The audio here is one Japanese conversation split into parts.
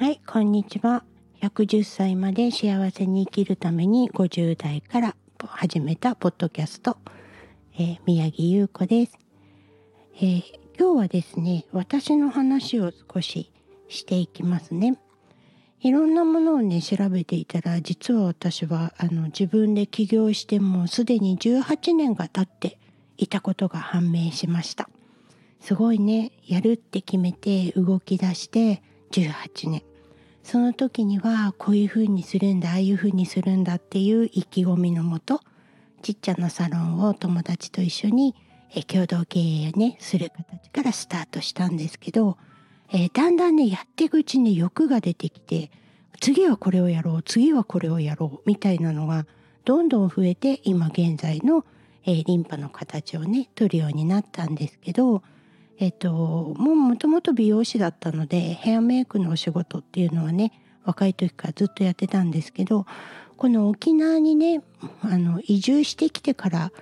はい、こんにちは。110歳まで幸せに生きるために50代から始めたポッドキャスト、えー、宮城優子です、えー、今日はですね、私の話を少ししていきますね。いろんなものをね、調べていたら、実は私はあの自分で起業してもすでに18年が経っていたことが判明しました。すごいね、やるって決めて動き出して18年。その時にはこういう風にするんだああいう風にするんだっていう意気込みのもとちっちゃなサロンを友達と一緒にえ共同経営ねする形からスタートしたんですけど、えー、だんだんねやっていくうちに欲が出てきて次はこれをやろう次はこれをやろうみたいなのがどんどん増えて今現在の、えー、リンパの形をね取るようになったんですけどえっと、もうもともと美容師だったのでヘアメイクのお仕事っていうのはね若い時からずっとやってたんですけどこの沖縄にねあの移住してきてから、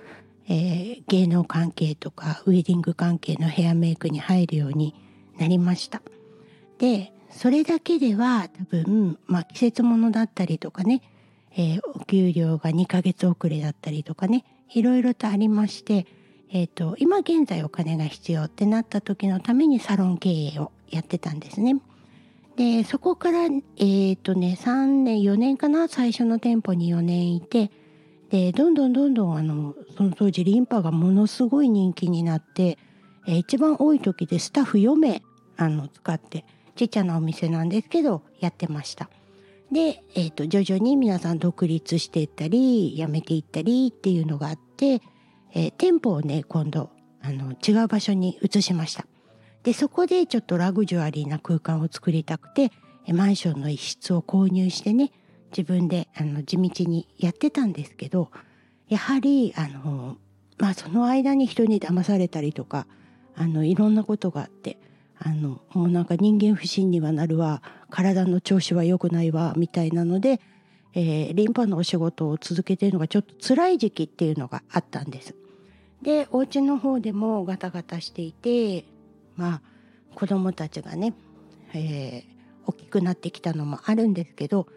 えー、芸能関係とかウェディング関係のヘアメイクに入るようになりました。でそれだけでは多分、まあ、季節物だったりとかね、えー、お給料が2ヶ月遅れだったりとかねいろいろとありましてえーと、今現在お金が必要ってなった時のためにサロン経営をやってたんですね。でそこからえっ、ー、とね3年4年かな？最初の店舗に4年いてでどんどんどんどんあのその当時リンパがものすごい人気になって、えー、一番多い時でスタッフ4名あの使ってちっちゃなお店なんですけどやってました。で、えーと徐々に皆さん独立していったり辞めていったりっていうのがあってえー、店舗をね今度あの違う場所に移しました。でそこでちょっとラグジュアリーな空間を作りたくてマンションの一室を購入してね自分であの地道にやってたんですけどやはりあのまあその間に人に騙されたりとかあのいろんなことがあってあのもうなんか人間不信にはなるわ体の調子は良くないわみたいなのでえー、リンパのお仕事を続けているのがちょっと辛い時期っていうのがあったんです。でお家の方でもガタガタしていてまあ子供たちがね、えー、大きくなってきたのもあるんですけど、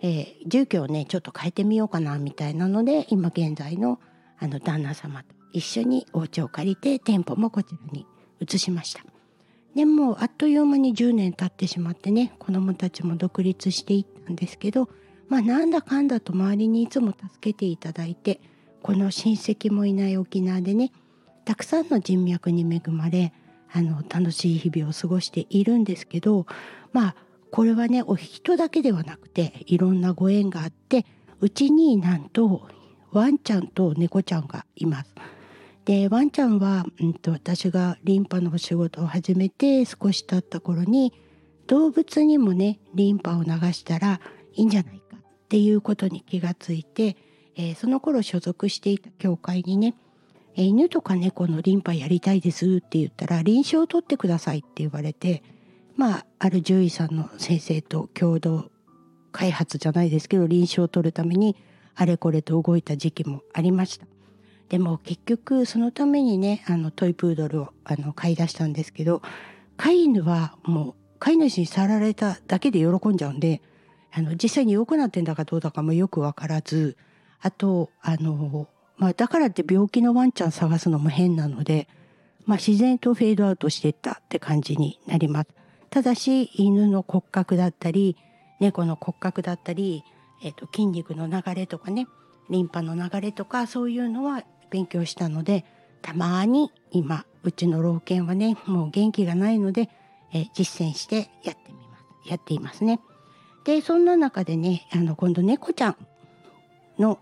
えー、住居をねちょっと変えてみようかなみたいなので今現在のあの旦那様と一緒にお家を借りて店舗もこちらに移しました。でもあっという間に10年経ってしまってね子供たちも独立していったんですけどまあなんだかんだと周りにいつも助けていただいてこの親戚もいない沖縄でねたくさんの人脈に恵まれあの楽しい日々を過ごしているんですけどまあこれはねお人だけではなくていろんなご縁があってうちになんとワンちゃんと猫ちゃんがいます。でワンちゃんは、うんと、私がリンパのお仕事を始めて少し経った頃に動物にもねリンパを流したらいいんじゃないかっていうことに気がついて、えー、その頃所属していた教会にね、えー、犬とか猫のリンパやりたいですって言ったら臨床を取ってくださいって言われてまあある獣医さんの先生と共同開発じゃないですけど臨床を取るためにあれこれと動いた時期もありました。でも結局そのためにねあのトイプードルをあの買い出したんですけど飼い犬はもう飼い主に触られただけで喜んじゃうんであの実際に良くなってんだかどうだかもよく分からずあとあの、まあ、だからって病気のワンちゃん探すのも変なので、まあ、自然とフェードアウトしていったって感じになります。ただし犬の骨格だったり猫の骨格だったり、えー、と筋肉の流れとかねリンパの流れとかそういうのは勉強したのでたまに今うちの老犬はねもう元気がないので、えー、実践してやってみますやっていますね。でそんな中でねあの今度猫ちゃんの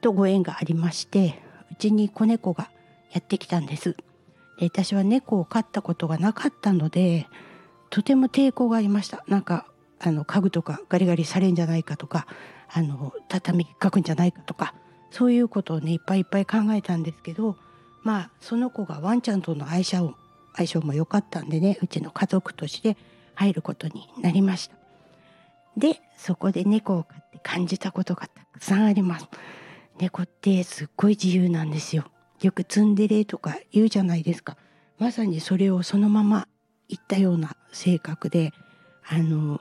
とご縁がありましてうちに子猫がやってきたんです。で私は猫を飼ったことがなかったのでとても抵抗がありました。なんかあの家具とかガリガリされんじゃないかとかあの畳かくんじゃないかとかそういうことをねいっぱいいっぱい考えたんですけどまあその子がワンちゃんとの相性相性も良かったんでねうちの家族として入ることになりました。でそこで猫を飼って感じたことがたくさんあります。猫ってすっごい自由なんですよ。よくツンデレとか言うじゃないですか。まさにそれをそのまま言ったような性格であの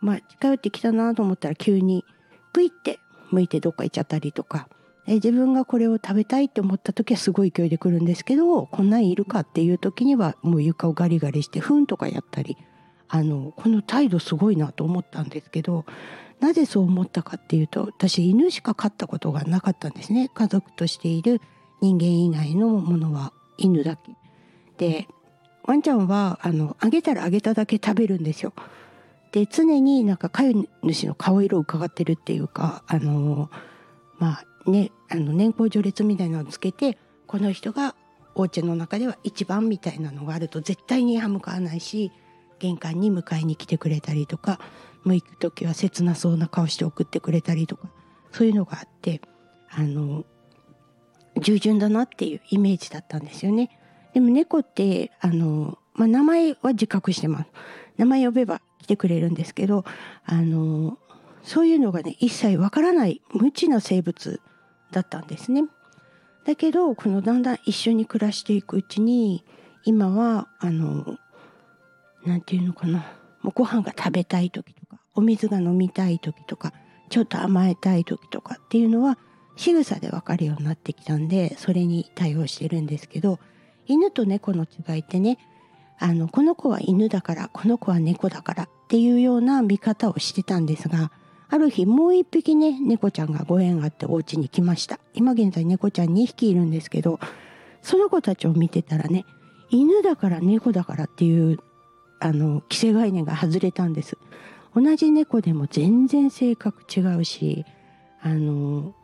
まあ近寄ってきたなと思ったら急にプイって向いてどっか行っちゃったりとか。え自分がこれを食べたいって思った時はすごい勢いで来るんですけどこんなんいるかっていう時にはもう床をガリガリしてふんとかやったり。あのこの態度すごいなと思ったんですけどなぜそう思ったかっていうと私犬しか飼ったことがなかったんですね。家族としている人間以外のものは犬だけ。でワンちゃんはあのあげたらあげただけ食べるんですよ。で常になんか飼い主の顔色を伺ってるっていうかあのまあねあの年功序列みたいなのをつけてこの人がお家の中では一番みたいなのがあると絶対に歯向かわないし玄関に迎えに来てくれたりとかもう行く時は切なそうな顔して送ってくれたりとかそういうのがあってあの従順だなっていうイメージだったんですよね。でも猫ってあの、まあ、名前は自覚してます。名前呼べば来てくれるんですけどあのそういうのがね一切わからない無知な生物だったんですね。だけどこのだんだん一緒に暮らしていくうちに今はあの何て言うのかな。もうご飯が食べたい時とかお水が飲みたい時とかちょっと甘えたい時とかっていうのは仕草で分かるようになってきたんでそれに対応してるんですけど犬と猫の違いってねあのこの子は犬だからこの子は猫だからっていうような見方をしてたんですがある日もう一匹ね猫ちゃんがご縁があってお家に来ました。今現在猫ちゃん2匹いるんですけどその子たちを見てたらね犬だから猫だからっていうあの既成概念が外れたんです。同じ猫でも全然性格違うしあの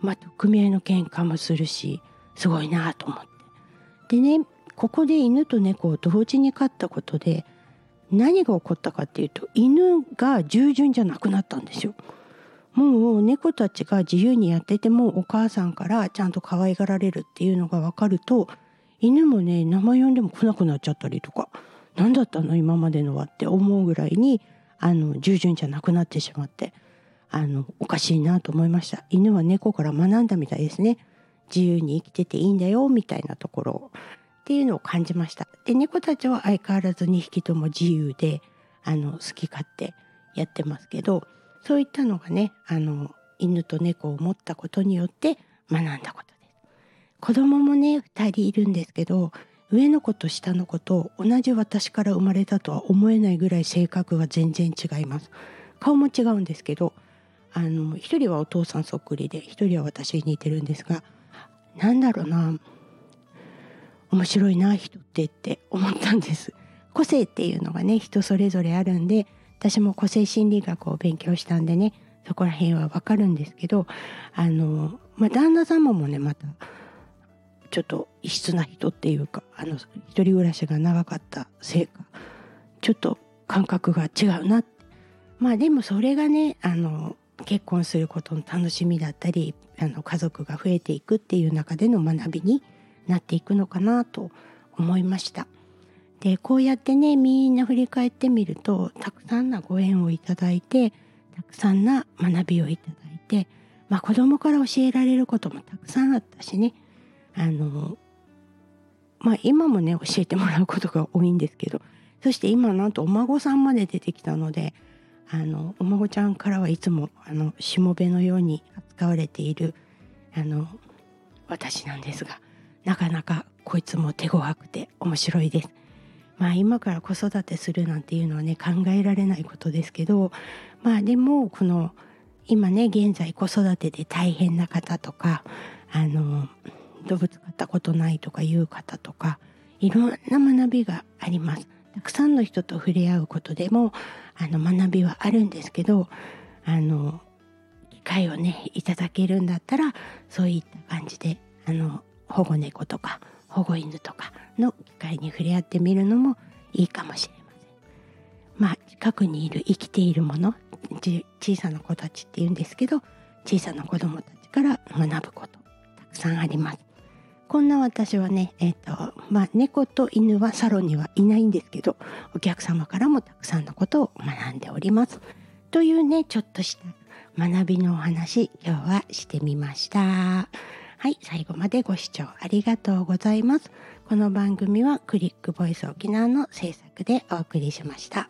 まあ組合の喧嘩もするしすごいなと思って。でねここで犬と猫を同時に飼ったことで何が起こったかっていうと犬が従順じゃなくなったんですよ。もう猫たちが自由にやっててもお母さんからちゃんと可愛がられるっていうのが分かると犬もね名前呼んでも来なくなっちゃったりとか。何だったの？今までのはって思うぐらいにあの従順じゃなくなってしまってあのおかしいなと思いました。犬は猫から学んだみたいですね。自由に生きてていいんだよみたいなところっていうのを感じました。で猫たちは相変わらず2匹とも自由であの好き勝手やってますけどそういったのがねあの犬と猫を持ったことによって学んだことです。子供もね2人いるんですけど上の子と下の子と同じ私から生まれたとは思えないぐらい性格が全然違います。顔も違うんですけどあの一人はお父さんそっくりで一人は私に似てるんですがなんだろうな面白いな人ってって思ったんです。個性っていうのがね人それぞれあるんで私も個性心理学を勉強したんでねそこら辺はわかるんですけどあの、まあ、旦那様もねまたちょっと異質な人っていうかあの一人暮らしが長かったせいかちょっと感覚が違うなまあでもそれがねあの結婚することの楽しみだったりあの家族が増えていくっていう中での学びになっていくのかなと思いました。でこうやってねみんな振り返ってみるとたくさんなご縁をいただいてたくさんな学びをいただいて、まあ、子供から教えられることもたくさんあったしねあのまあ今もね教えてもらうことが多いんですけどそして今なんとお孫さんまで出てきたのであのお孫ちゃんからはいつもあのしもべのように扱われているあの私なんですがなかなかこいつも手強くて面白いです。まあ今から子育てするなんていうのはね考えられないことですけどまあでもこの今ね現在子育てで大変な方とかあの動物飼ったことないとかいう方とかいろんな学びがあります。たくさんの人と触れ合うことでもあの学びはあるんですけどあの機会をねいただけるんだったらそういった感じであの保護猫とか保護犬とかの機会に触れ合ってみるのもいいかもしれません。まあ近くにいる生きているもの小さな子たちっていうんですけど小さな子供たちから学ぶことたくさんあります。こんな私はね、えっ、ー、と、まあ、猫と犬はサロンにはいないんですけど、お客様からもたくさんのことを学んでおります。というね、ちょっとした学びのお話、今日はしてみました。はい、最後までご視聴ありがとうございます。この番組はクリックボイス沖縄の制作でお送りしました。